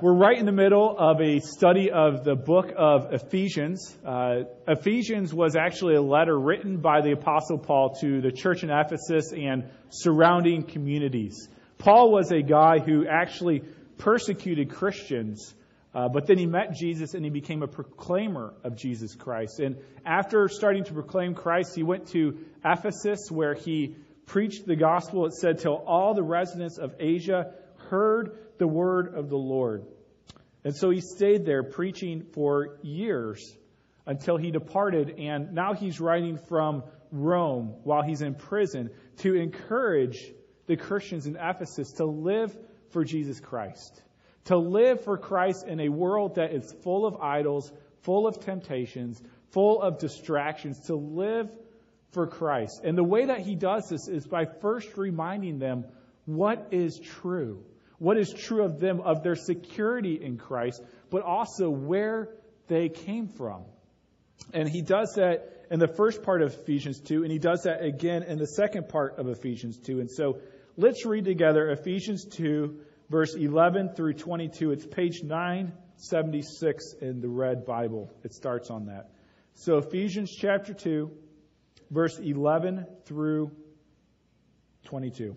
We're right in the middle of a study of the book of Ephesians. Uh, Ephesians was actually a letter written by the Apostle Paul to the church in Ephesus and surrounding communities. Paul was a guy who actually persecuted Christians, uh, but then he met Jesus and he became a proclaimer of Jesus Christ. And after starting to proclaim Christ, he went to Ephesus where he preached the gospel. It said, till all the residents of Asia heard the word of the Lord. And so he stayed there preaching for years until he departed, and now he's writing from Rome while he's in prison to encourage the Christians in Ephesus to live for Jesus Christ. To live for Christ in a world that is full of idols, full of temptations, full of distractions, to live for Christ. And the way that he does this is by first reminding them what is true what is true of them, of their security in Christ, but also where they came from. And he does that in the first part of Ephesians 2, and he does that again in the second part of Ephesians 2. And so let's read together Ephesians 2, verse 11 through 22. It's page 976 in the Red Bible. It starts on that. So Ephesians chapter 2, verse 11 through 22.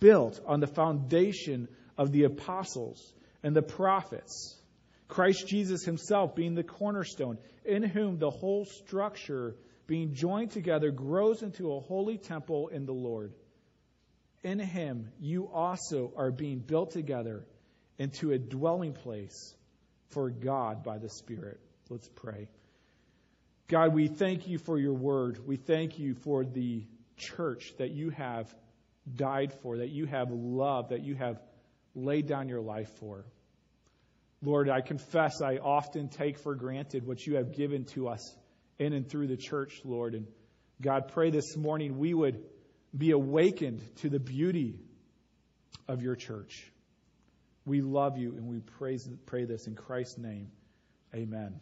built on the foundation of the apostles and the prophets, Christ Jesus himself being the cornerstone, in whom the whole structure, being joined together, grows into a holy temple in the Lord. In him you also are being built together into a dwelling place for God by the Spirit. Let's pray. God, we thank you for your word. We thank you for the church that you have died for, that you have loved, that you have laid down your life for. Lord, I confess I often take for granted what you have given to us in and through the church, Lord. And God, pray this morning we would be awakened to the beauty of your church. We love you and we praise, pray this in Christ's name. Amen.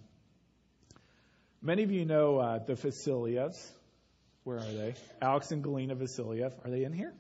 Many of you know uh, the Vasilievs. Where are they? Alex and Galina Vasiliev. Are they in here?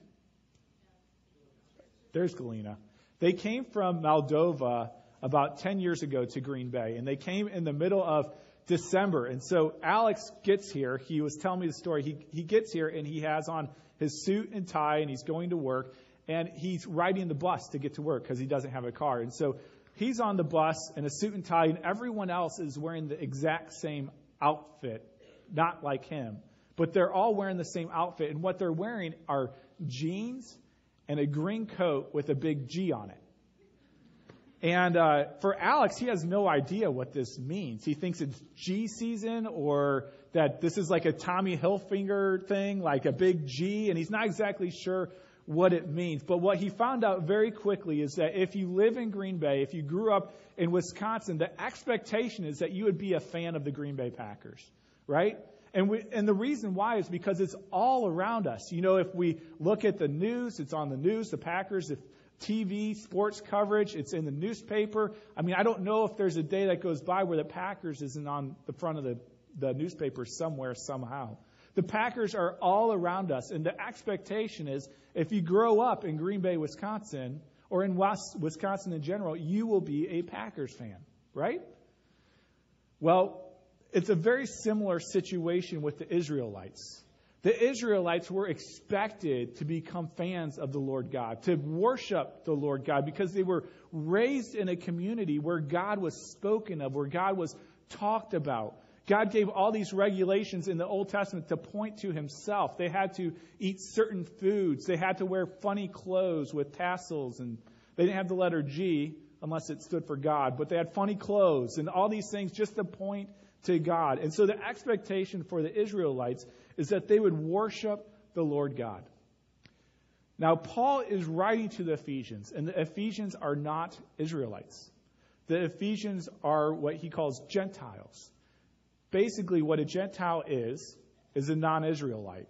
There's Galina. They came from Moldova about 10 years ago to Green Bay, and they came in the middle of December. And so Alex gets here. He was telling me the story. He, he gets here, and he has on his suit and tie, and he's going to work, and he's riding the bus to get to work because he doesn't have a car. And so he's on the bus in a suit and tie, and everyone else is wearing the exact same outfit, not like him. But they're all wearing the same outfit, and what they're wearing are jeans and a green coat with a big G on it. And uh, for Alex, he has no idea what this means. He thinks it's G season or that this is like a Tommy Hilfiger thing, like a big G, and he's not exactly sure what it means. But what he found out very quickly is that if you live in Green Bay, if you grew up in Wisconsin, the expectation is that you would be a fan of the Green Bay Packers, right? And, we, and the reason why is because it's all around us. You know, if we look at the news, it's on the news. The Packers, if TV, sports coverage. It's in the newspaper. I mean, I don't know if there's a day that goes by where the Packers isn't on the front of the, the newspaper somewhere, somehow. The Packers are all around us, and the expectation is if you grow up in Green Bay, Wisconsin, or in West, Wisconsin in general, you will be a Packers fan, right? Well, it's a very similar situation with the Israelites. The Israelites were expected to become fans of the Lord God, to worship the Lord God, because they were raised in a community where God was spoken of, where God was talked about. God gave all these regulations in the Old Testament to point to Himself. They had to eat certain foods. They had to wear funny clothes with tassels, and they didn't have the letter G unless it stood for God, but they had funny clothes and all these things just to point to God. And so the expectation for the Israelites is that they would worship the Lord God. Now, Paul is writing to the Ephesians, and the Ephesians are not Israelites. The Ephesians are what he calls Gentiles. Basically, what a Gentile is, is a non Israelite.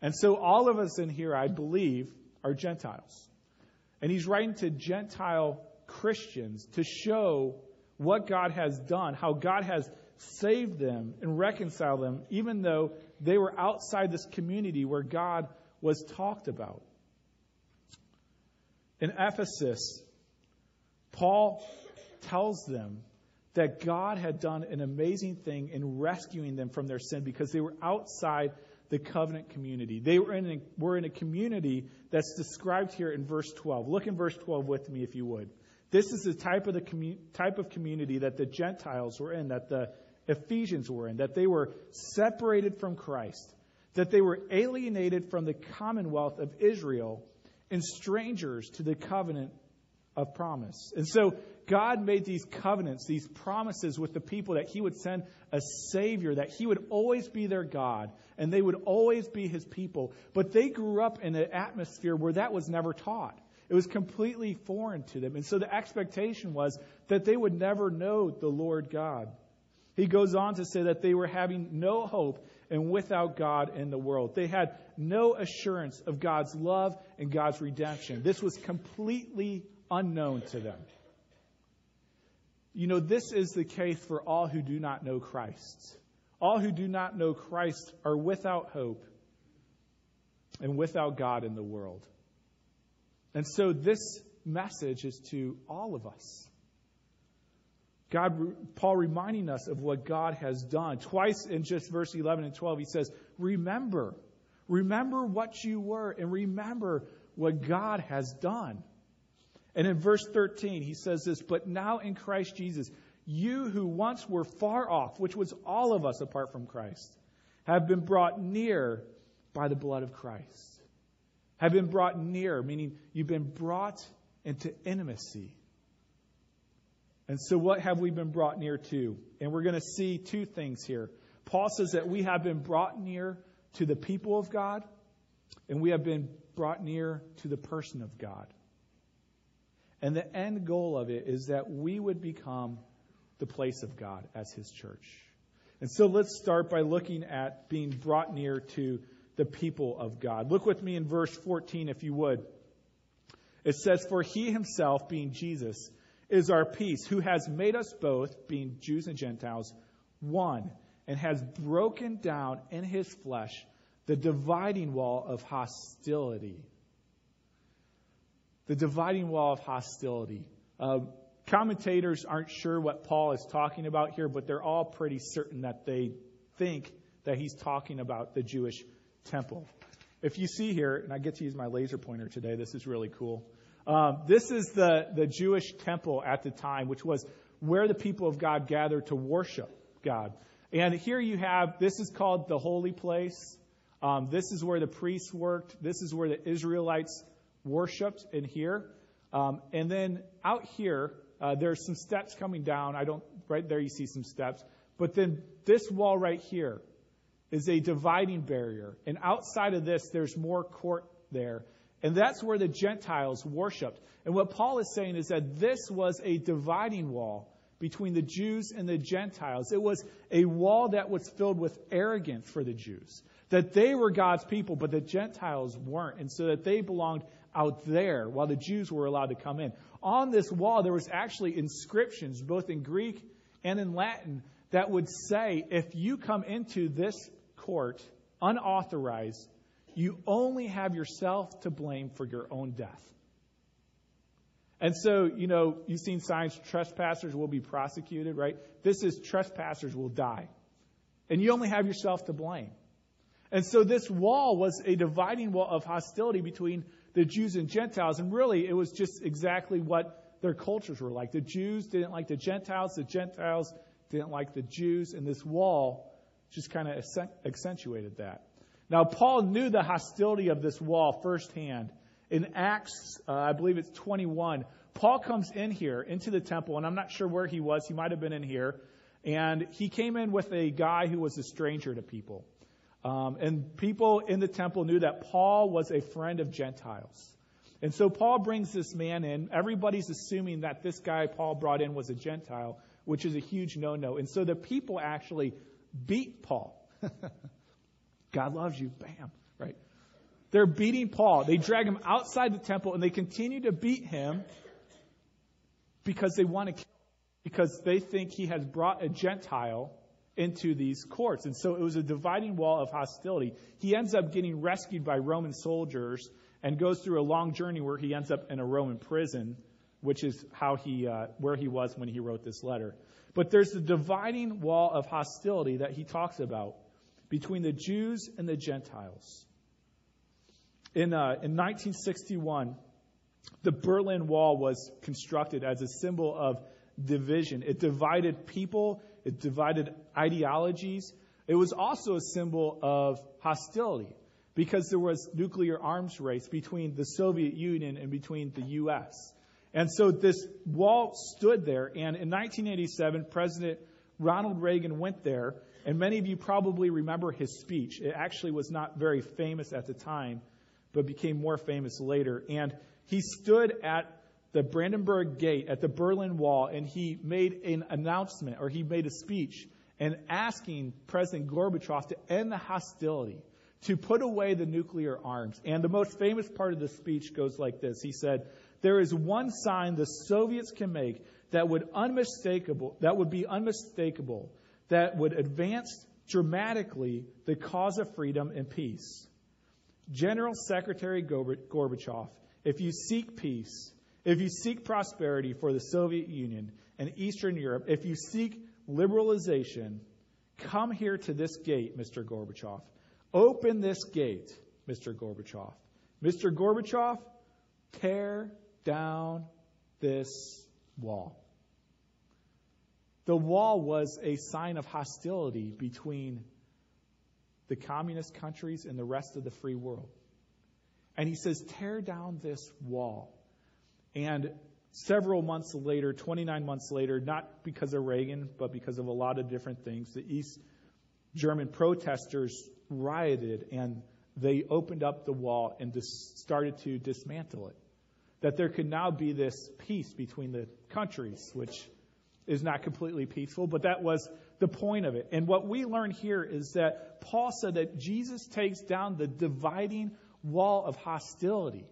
And so all of us in here, I believe, are Gentiles. And he's writing to Gentile Christians to show what God has done, how God has saved them and reconciled them, even though they were outside this community where God was talked about. In Ephesus, Paul tells them that God had done an amazing thing in rescuing them from their sin because they were outside the covenant community. They were in a, were in a community that's described here in verse 12. Look in verse 12 with me, if you would. This is the type of the commu- type of community that the Gentiles were in, that the Ephesians were in, that they were separated from Christ, that they were alienated from the commonwealth of Israel and strangers to the covenant of promise. And so God made these covenants, these promises with the people that He would send a Savior, that He would always be their God, and they would always be His people. But they grew up in an atmosphere where that was never taught. It was completely foreign to them. And so the expectation was that they would never know the Lord God. He goes on to say that they were having no hope and without God in the world. They had no assurance of God's love and God's redemption. This was completely unknown to them. You know, this is the case for all who do not know Christ. All who do not know Christ are without hope and without God in the world. And so this message is to all of us. God, Paul reminding us of what God has done. Twice in just verse 11 and 12, he says, Remember, remember what you were, and remember what God has done. And in verse 13, he says this, But now in Christ Jesus, you who once were far off, which was all of us apart from Christ, have been brought near by the blood of Christ. Have been brought near, meaning you've been brought into intimacy and so, what have we been brought near to? And we're going to see two things here. Paul says that we have been brought near to the people of God, and we have been brought near to the person of God. And the end goal of it is that we would become the place of God as His church. And so let's start by looking at being brought near to the people of God. Look with me in verse 14, if you would. It says, For He Himself, being Jesus, is our peace, who has made us both, being Jews and Gentiles, one, and has broken down in his flesh the dividing wall of hostility. The dividing wall of hostility. Uh, commentators aren't sure what Paul is talking about here, but they're all pretty certain that they think that he's talking about the Jewish temple. If you see here, and I get to use my laser pointer today, this is really cool. Um, this is the, the Jewish temple at the time, which was where the people of God gathered to worship God. And here you have, this is called the holy place. Um, this is where the priests worked. This is where the Israelites worshiped in here. Um, and then out here, uh, there's some steps coming down. I don't, right there you see some steps. But then this wall right here is a dividing barrier. And outside of this, there's more court there. And that's where the Gentiles worshiped. And what Paul is saying is that this was a dividing wall between the Jews and the Gentiles. It was a wall that was filled with arrogance for the Jews. That they were God's people, but the Gentiles weren't. And so that they belonged out there while the Jews were allowed to come in. On this wall, there was actually inscriptions, both in Greek and in Latin, that would say, if you come into this court unauthorized, you only have yourself to blame for your own death. And so, you know, you've seen signs, trespassers will be prosecuted, right? This is trespassers will die. And you only have yourself to blame. And so this wall was a dividing wall of hostility between the Jews and Gentiles. And really, it was just exactly what their cultures were like. The Jews didn't like the Gentiles, the Gentiles didn't like the Jews, and this wall just kind of accentuated that. Now, Paul knew the hostility of this wall firsthand. In Acts, uh, I believe it's 21, Paul comes in here into the temple, and I'm not sure where he was. He might have been in here. And he came in with a guy who was a stranger to people. Um, and people in the temple knew that Paul was a friend of Gentiles. And so Paul brings this man in. Everybody's assuming that this guy Paul brought in was a Gentile, which is a huge no no. And so the people actually beat Paul. God loves you. Bam. Right? They're beating Paul. They drag him outside the temple and they continue to beat him because they want to kill him, because they think he has brought a Gentile into these courts. And so it was a dividing wall of hostility. He ends up getting rescued by Roman soldiers and goes through a long journey where he ends up in a Roman prison, which is how he, uh, where he was when he wrote this letter. But there's the dividing wall of hostility that he talks about between the Jews and the Gentiles. In, uh, in 1961, the Berlin Wall was constructed as a symbol of division. It divided people, it divided ideologies. It was also a symbol of hostility because there was nuclear arms race between the Soviet Union and between the U.S. And so this wall stood there, and in 1987, President Ronald Reagan went there and many of you probably remember his speech. It actually was not very famous at the time, but became more famous later. And he stood at the Brandenburg Gate, at the Berlin Wall, and he made an announcement, or he made a speech, and asking President Gorbachev to end the hostility, to put away the nuclear arms. And the most famous part of the speech goes like this. He said, There is one sign the Soviets can make that would unmistakable that would be unmistakable that would advance dramatically the cause of freedom and peace. General Secretary Gorbachev, if you seek peace, if you seek prosperity for the Soviet Union and Eastern Europe, if you seek liberalization, come here to this gate, Mr. Gorbachev. Open this gate, Mr. Gorbachev. Mr. Gorbachev, tear down this wall. The wall was a sign of hostility between the communist countries and the rest of the free world. And he says, tear down this wall. And several months later, 29 months later, not because of Reagan, but because of a lot of different things, the East German protesters rioted and they opened up the wall and dis- started to dismantle it. That there could now be this peace between the countries, which is not completely peaceful, but that was the point of it. And what we learn here is that Paul said that Jesus takes down the dividing wall of hostility.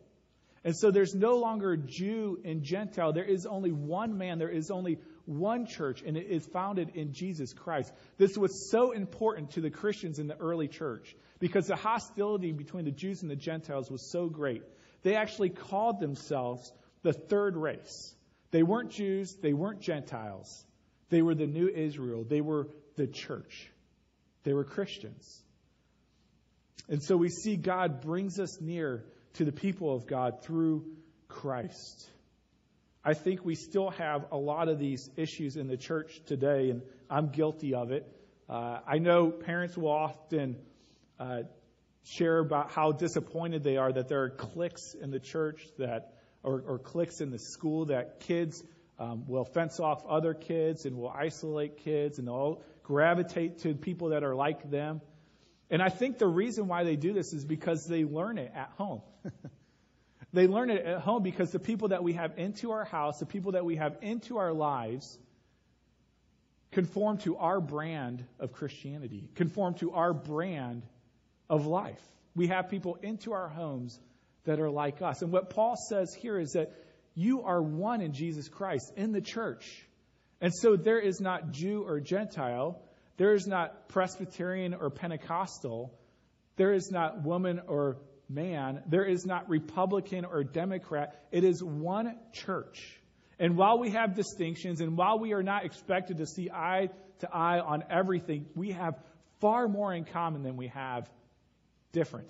And so there's no longer Jew and Gentile. There is only one man. There is only one church, and it is founded in Jesus Christ. This was so important to the Christians in the early church because the hostility between the Jews and the Gentiles was so great. They actually called themselves the third race. They weren't Jews, they weren't Gentiles. They were the new Israel, they were the church, they were Christians. And so we see God brings us near to the people of God through Christ. I think we still have a lot of these issues in the church today, and I'm guilty of it. Uh, I know parents will often uh, share about how disappointed they are that there are cliques in the church that or, or cliques in the school that kids um, will fence off other kids and will isolate kids and they'll gravitate to people that are like them. And I think the reason why they do this is because they learn it at home. they learn it at home because the people that we have into our house, the people that we have into our lives, conform to our brand of Christianity, conform to our brand of life. We have people into our homes that are like us. And what Paul says here is that you are one in Jesus Christ in the church. And so there is not Jew or Gentile. There is not Presbyterian or Pentecostal. There is not woman or man. There is not Republican or Democrat. It is one church. And while we have distinctions and while we are not expected to see eye to eye on everything, we have far more in common than we have different.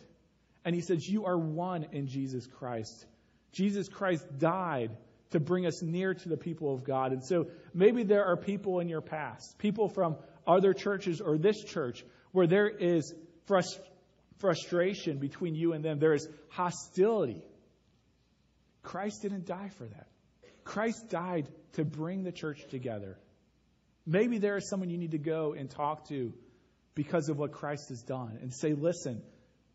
And he says, You are one in Jesus Christ. Jesus Christ died to bring us near to the people of God. And so maybe there are people in your past, people from other churches or this church, where there is frust- frustration between you and them. There is hostility. Christ didn't die for that. Christ died to bring the church together. Maybe there is someone you need to go and talk to because of what Christ has done and say, listen,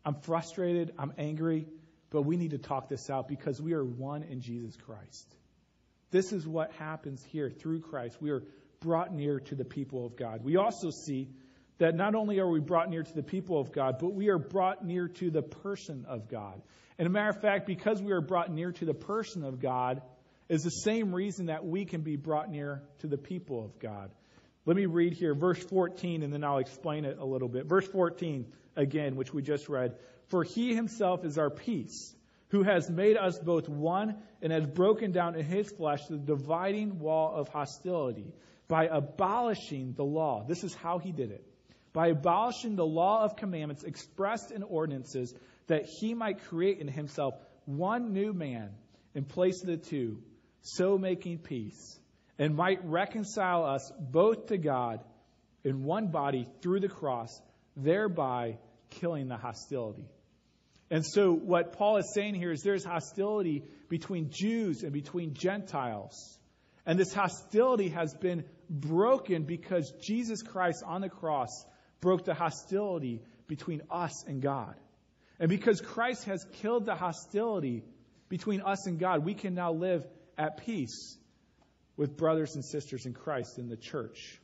I'm frustrated, I'm angry, but we need to talk this out because we are one in Jesus Christ. This is what happens here through Christ. We are brought near to the people of God. We also see that not only are we brought near to the people of God, but we are brought near to the person of God. And a matter of fact, because we are brought near to the person of God, is the same reason that we can be brought near to the people of God. Let me read here verse 14 and then I'll explain it a little bit. Verse 14 again, which we just read. For he himself is our peace, who has made us both one and has broken down in his flesh the dividing wall of hostility by abolishing the law. This is how he did it. By abolishing the law of commandments expressed in ordinances, that he might create in himself one new man in place of the two, so making peace, and might reconcile us both to God in one body through the cross, thereby killing the hostility. And so, what Paul is saying here is there's hostility between Jews and between Gentiles. And this hostility has been broken because Jesus Christ on the cross broke the hostility between us and God. And because Christ has killed the hostility between us and God, we can now live at peace with brothers and sisters in Christ in the church.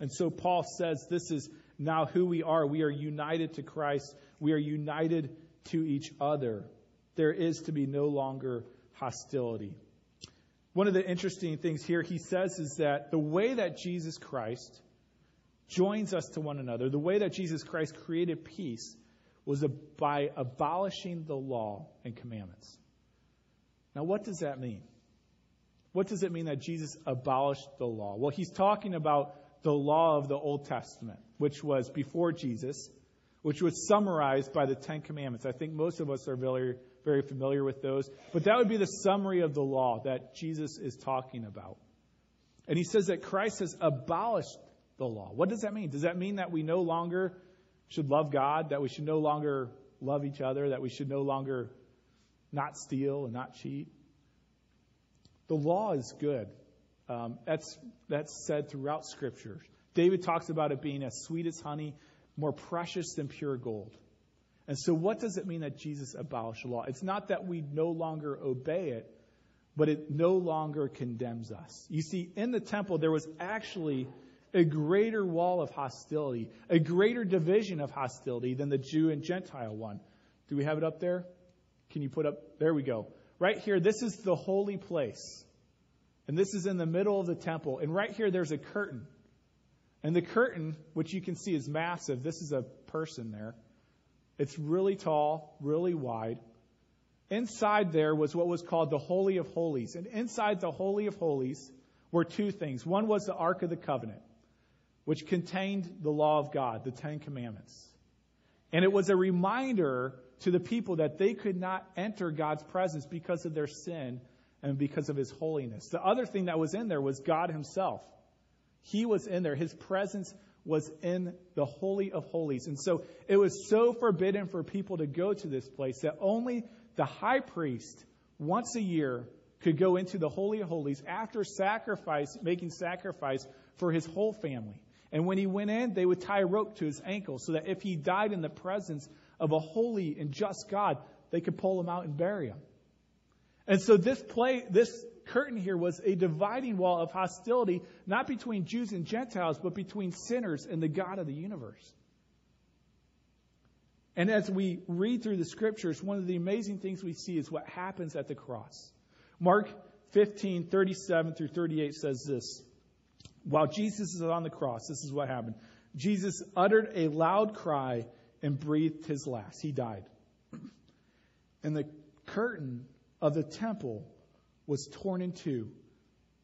And so Paul says this is now who we are. We are united to Christ. We are united to each other. There is to be no longer hostility. One of the interesting things here he says is that the way that Jesus Christ joins us to one another, the way that Jesus Christ created peace, was by abolishing the law and commandments. Now, what does that mean? What does it mean that Jesus abolished the law? Well, he's talking about the law of the Old Testament, which was before Jesus, which was summarized by the Ten Commandments. I think most of us are very, very familiar with those. But that would be the summary of the law that Jesus is talking about. And he says that Christ has abolished the law. What does that mean? Does that mean that we no longer should love God, that we should no longer love each other, that we should no longer not steal and not cheat? The law is good. Um, that's, that's said throughout Scripture. David talks about it being as sweet as honey, more precious than pure gold. And so, what does it mean that Jesus abolished the law? It's not that we no longer obey it, but it no longer condemns us. You see, in the temple, there was actually a greater wall of hostility, a greater division of hostility than the Jew and Gentile one. Do we have it up there? Can you put up? There we go. Right here, this is the holy place. And this is in the middle of the temple. And right here, there's a curtain. And the curtain, which you can see is massive, this is a person there. It's really tall, really wide. Inside there was what was called the Holy of Holies. And inside the Holy of Holies were two things. One was the Ark of the Covenant, which contained the law of God, the Ten Commandments. And it was a reminder to the people that they could not enter God's presence because of their sin and because of his holiness. The other thing that was in there was God himself. He was in there. His presence was in the Holy of Holies. And so it was so forbidden for people to go to this place that only the high priest, once a year, could go into the Holy of Holies after sacrifice, making sacrifice for his whole family. And when he went in, they would tie a rope to his ankle so that if he died in the presence of a holy and just God, they could pull him out and bury him. And so this play, this curtain here was a dividing wall of hostility, not between Jews and Gentiles, but between sinners and the God of the universe. And as we read through the scriptures, one of the amazing things we see is what happens at the cross. Mark 15, 37 through 38 says this. While Jesus is on the cross, this is what happened. Jesus uttered a loud cry and breathed his last. He died. And the curtain of the temple was torn in two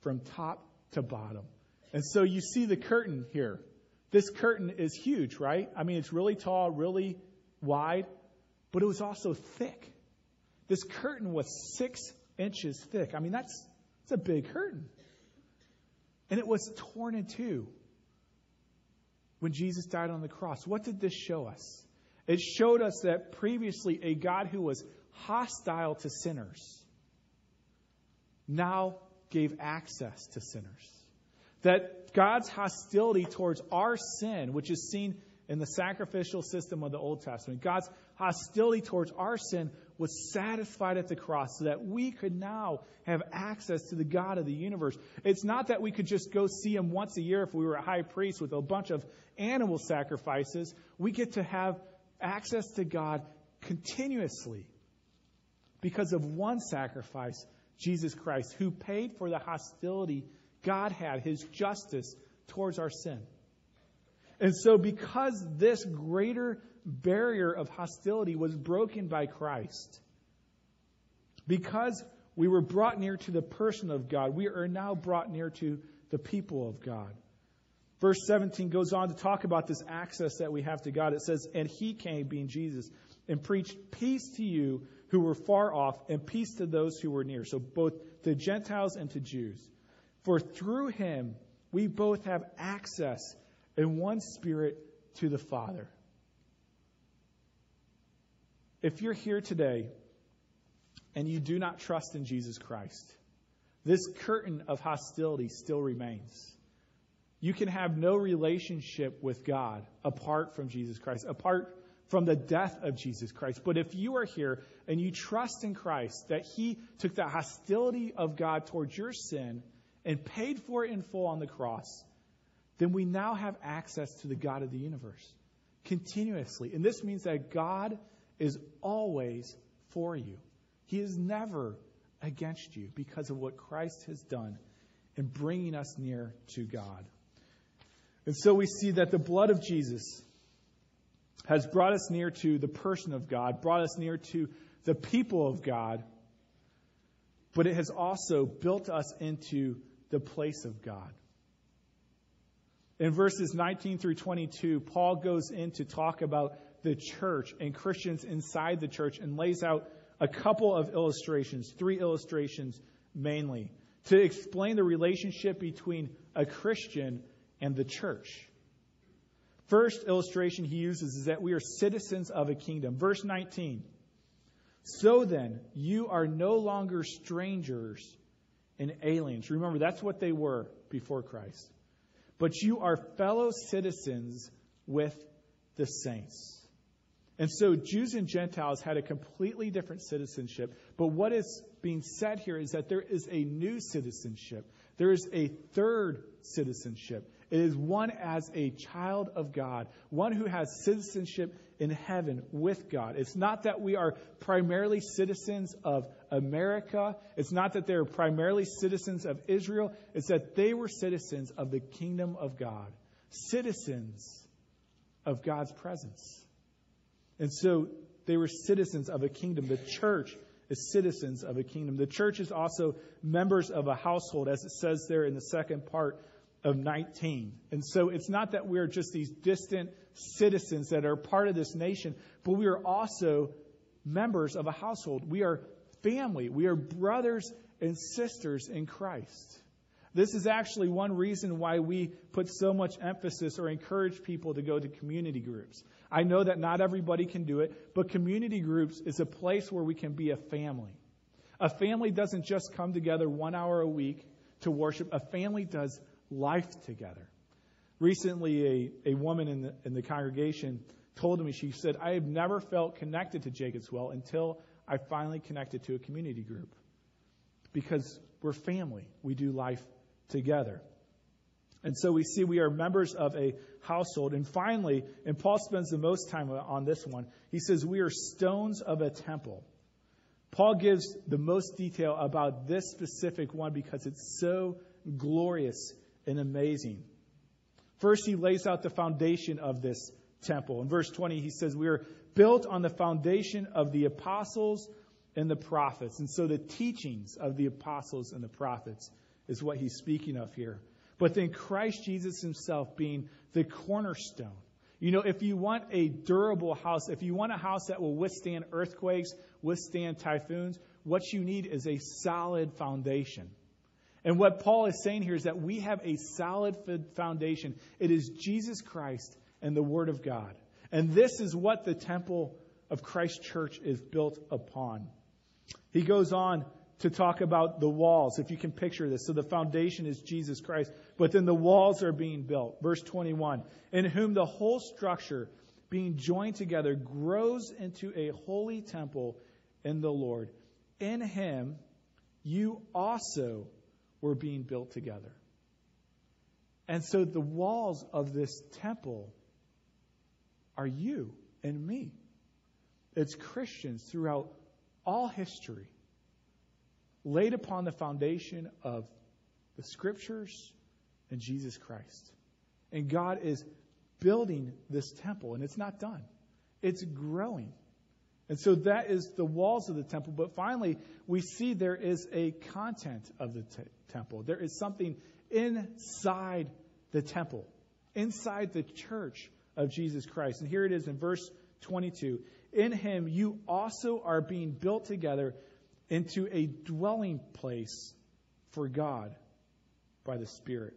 from top to bottom. And so you see the curtain here. This curtain is huge, right? I mean, it's really tall, really wide, but it was also thick. This curtain was six inches thick. I mean, that's, that's a big curtain. And it was torn in two when Jesus died on the cross. What did this show us? It showed us that previously a God who was hostile to sinners now gave access to sinners. That God's hostility towards our sin, which is seen in the sacrificial system of the Old Testament, God's hostility towards our sin was satisfied at the cross so that we could now have access to the God of the universe. It's not that we could just go see him once a year if we were a high priest with a bunch of animal sacrifices. We get to have access to God continuously because of one sacrifice, Jesus Christ, who paid for the hostility God had, his justice towards our sin. And so, because this greater barrier of hostility was broken by Christ, because we were brought near to the person of God, we are now brought near to the people of God. Verse 17 goes on to talk about this access that we have to God. It says, And he came, being Jesus, and preached peace to you who were far off, and peace to those who were near. So both to Gentiles and to Jews. For through him we both have access in one spirit to the Father. If you're here today and you do not trust in Jesus Christ, this curtain of hostility still remains. You can have no relationship with God apart from Jesus Christ, apart from the death of Jesus Christ. But if you are here and you trust in Christ that He took the hostility of God towards your sin and paid for it in full on the cross, then we now have access to the God of the universe continuously. And this means that God is always for you. He is never against you because of what Christ has done in bringing us near to God. And so we see that the blood of Jesus has brought us near to the person of God, brought us near to the people of God, but it has also built us into the place of God. In verses 19 through 22, Paul goes in to talk about the church and Christians inside the church and lays out a couple of illustrations, three illustrations mainly, to explain the relationship between a Christian and the church. First illustration he uses is that we are citizens of a kingdom. Verse 19. So then, you are no longer strangers and aliens. Remember, that's what they were before Christ. But you are fellow citizens with the saints. And so Jews and Gentiles had a completely different citizenship. But what is being said here is that there is a new citizenship. There is a third citizenship. It is one as a child of God, one who has citizenship in heaven with God. It's not that we are primarily citizens of America. It's not that they're primarily citizens of Israel. It's that they were citizens of the kingdom of God, citizens of God's presence. And so they were citizens of a kingdom. The church is citizens of a kingdom. The church is also members of a household, as it says there in the second part of 19. And so it's not that we're just these distant citizens that are part of this nation, but we are also members of a household. We are family. We are brothers and sisters in Christ. This is actually one reason why we put so much emphasis or encourage people to go to community groups. I know that not everybody can do it, but community groups is a place where we can be a family. A family doesn't just come together one hour a week to worship. A family does life together. Recently, a, a woman in the, in the congregation told me, she said, I have never felt connected to Jacob's Well until I finally connected to a community group. Because we're family. We do life together. And so we see we are members of a household. And finally, and Paul spends the most time on this one, he says we are stones of a temple. Paul gives the most detail about this specific one because it's so glorious and amazing. First, he lays out the foundation of this temple. In verse 20, he says, We are built on the foundation of the apostles and the prophets. And so the teachings of the apostles and the prophets is what he's speaking of here. But then Christ Jesus himself being the cornerstone. You know, if you want a durable house, if you want a house that will withstand earthquakes, withstand typhoons, what you need is a solid foundation. And what Paul is saying here is that we have a solid foundation. It is Jesus Christ and the Word of God. And this is what the temple of Christ Church is built upon. He goes on to talk about the walls, if you can picture this. So the foundation is Jesus Christ, but then the walls are being built. Verse 21 In whom the whole structure, being joined together, grows into a holy temple in the Lord. In him, you also were being built together. And so the walls of this temple are you and me. It's Christians throughout all history laid upon the foundation of the scriptures and Jesus Christ. And God is building this temple, and it's not done, it's growing. And so that is the walls of the temple. But finally, we see there is a content of the t- temple. There is something inside the temple, inside the church of Jesus Christ. And here it is in verse 22 In him you also are being built together into a dwelling place for God by the Spirit.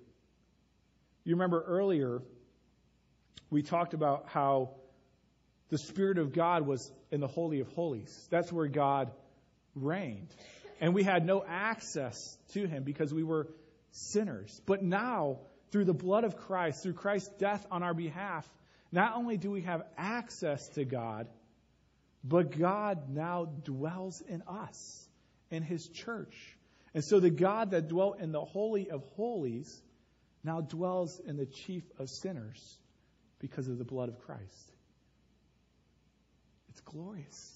You remember earlier, we talked about how the Spirit of God was in the Holy of Holies. That's where God reigned. And we had no access to Him because we were sinners. But now, through the blood of Christ, through Christ's death on our behalf, not only do we have access to God, but God now dwells in us, in His church. And so the God that dwelt in the Holy of Holies now dwells in the chief of sinners because of the blood of Christ. It's glorious.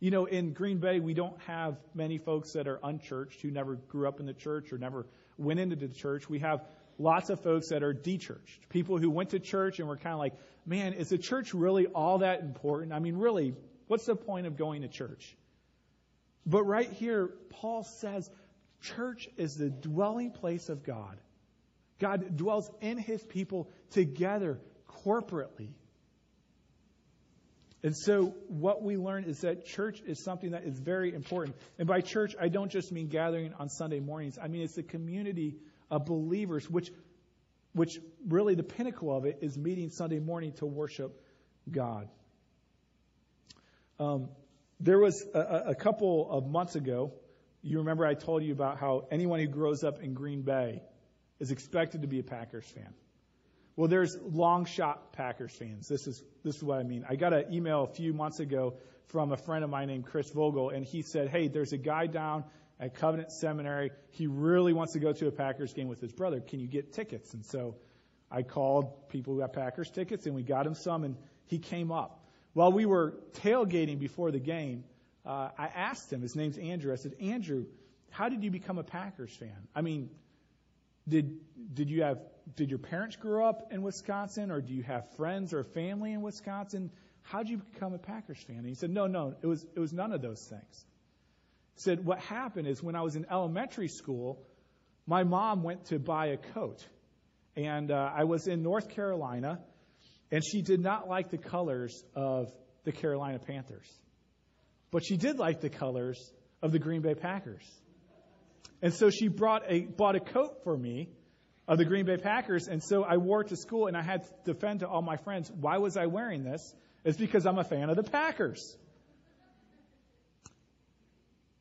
You know, in Green Bay, we don't have many folks that are unchurched who never grew up in the church or never went into the church. We have lots of folks that are dechurched, people who went to church and were kind of like, man, is the church really all that important? I mean, really, what's the point of going to church? But right here, Paul says, church is the dwelling place of God. God dwells in his people together, corporately. And so, what we learn is that church is something that is very important. And by church, I don't just mean gathering on Sunday mornings, I mean it's a community of believers, which, which really the pinnacle of it is meeting Sunday morning to worship God. Um, there was a, a couple of months ago, you remember I told you about how anyone who grows up in Green Bay is expected to be a Packers fan. Well, there's long shot Packers fans. This is this is what I mean. I got an email a few months ago from a friend of mine named Chris Vogel, and he said, "Hey, there's a guy down at Covenant Seminary. He really wants to go to a Packers game with his brother. Can you get tickets? And so I called people who got Packers tickets and we got him some and he came up. While we were tailgating before the game, uh, I asked him, his name's Andrew, I said, Andrew, how did you become a Packers fan? I mean, did, did you have, did your parents grow up in Wisconsin or do you have friends or family in Wisconsin? How did you become a Packers fan? And he said, no, no, it was, it was none of those things He said what happened is when I was in elementary school, my mom went to buy a coat. And uh, I was in North Carolina, and she did not like the colors of the Carolina Panthers. But she did like the colors of the Green Bay Packers. And so she brought a, bought a coat for me of the Green Bay Packers. And so I wore it to school, and I had to defend to all my friends, why was I wearing this? It's because I'm a fan of the Packers.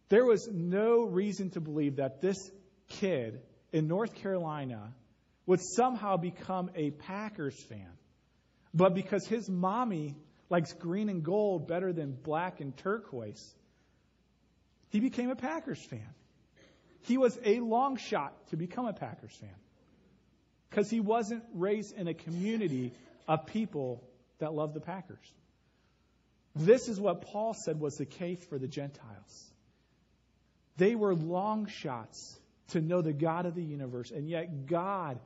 There was no reason to believe that this kid in North Carolina would somehow become a Packers fan. But because his mommy likes green and gold better than black and turquoise, he became a Packers fan. He was a long shot to become a Packers fan. because he wasn't raised in a community of people that love the Packers. This is what Paul said was the case for the Gentiles. They were long shots to know the God of the universe, and yet God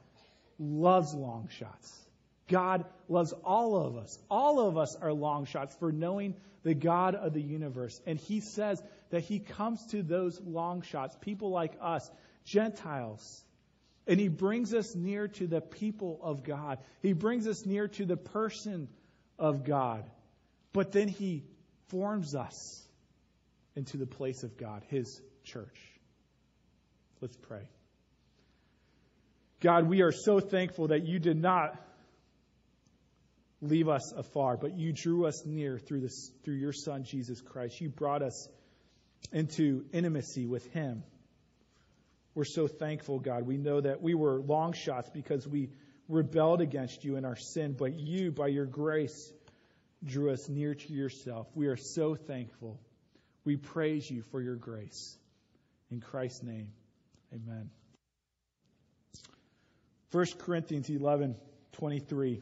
loves long shots. God loves all of us. All of us are long shots for knowing the God of the universe. And he says that he comes to those long shots, people like us, Gentiles. And he brings us near to the people of God. He brings us near to the person of God. But then he forms us into the place of God, his church. Let's pray. God, we are so thankful that you did not leave us afar, but you drew us near through, this, through your Son, Jesus Christ. You brought us into intimacy with him. We're so thankful, God. We know that we were long shots because we rebelled against you in our sin, but you, by your grace, drew us near to yourself. We are so thankful. We praise you for your grace. In Christ's name, amen. 1 Corinthians 11 23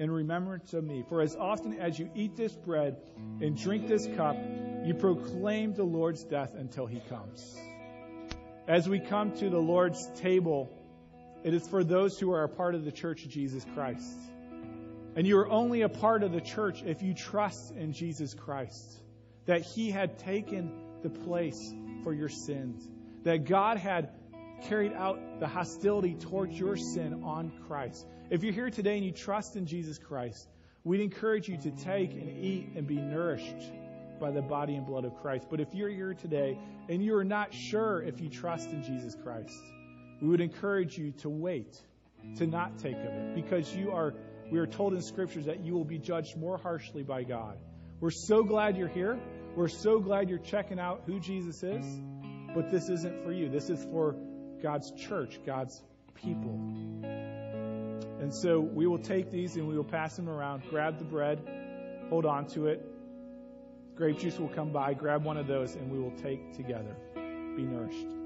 in remembrance of me. For as often as you eat this bread and drink this cup, you proclaim the Lord's death until he comes. As we come to the Lord's table, it is for those who are a part of the church of Jesus Christ. And you are only a part of the church if you trust in Jesus Christ, that he had taken the place for your sins, that God had carried out the hostility towards your sin on Christ. If you're here today and you trust in Jesus Christ, we'd encourage you to take and eat and be nourished by the body and blood of Christ. But if you're here today and you are not sure if you trust in Jesus Christ, we would encourage you to wait, to not take of it, because you are, we are told in scriptures that you will be judged more harshly by God. We're so glad you're here. We're so glad you're checking out who Jesus is, but this isn't for you. This is for God's church, God's people. And so we will take these and we will pass them around. Grab the bread, hold on to it. Grape juice will come by. Grab one of those and we will take together. Be nourished.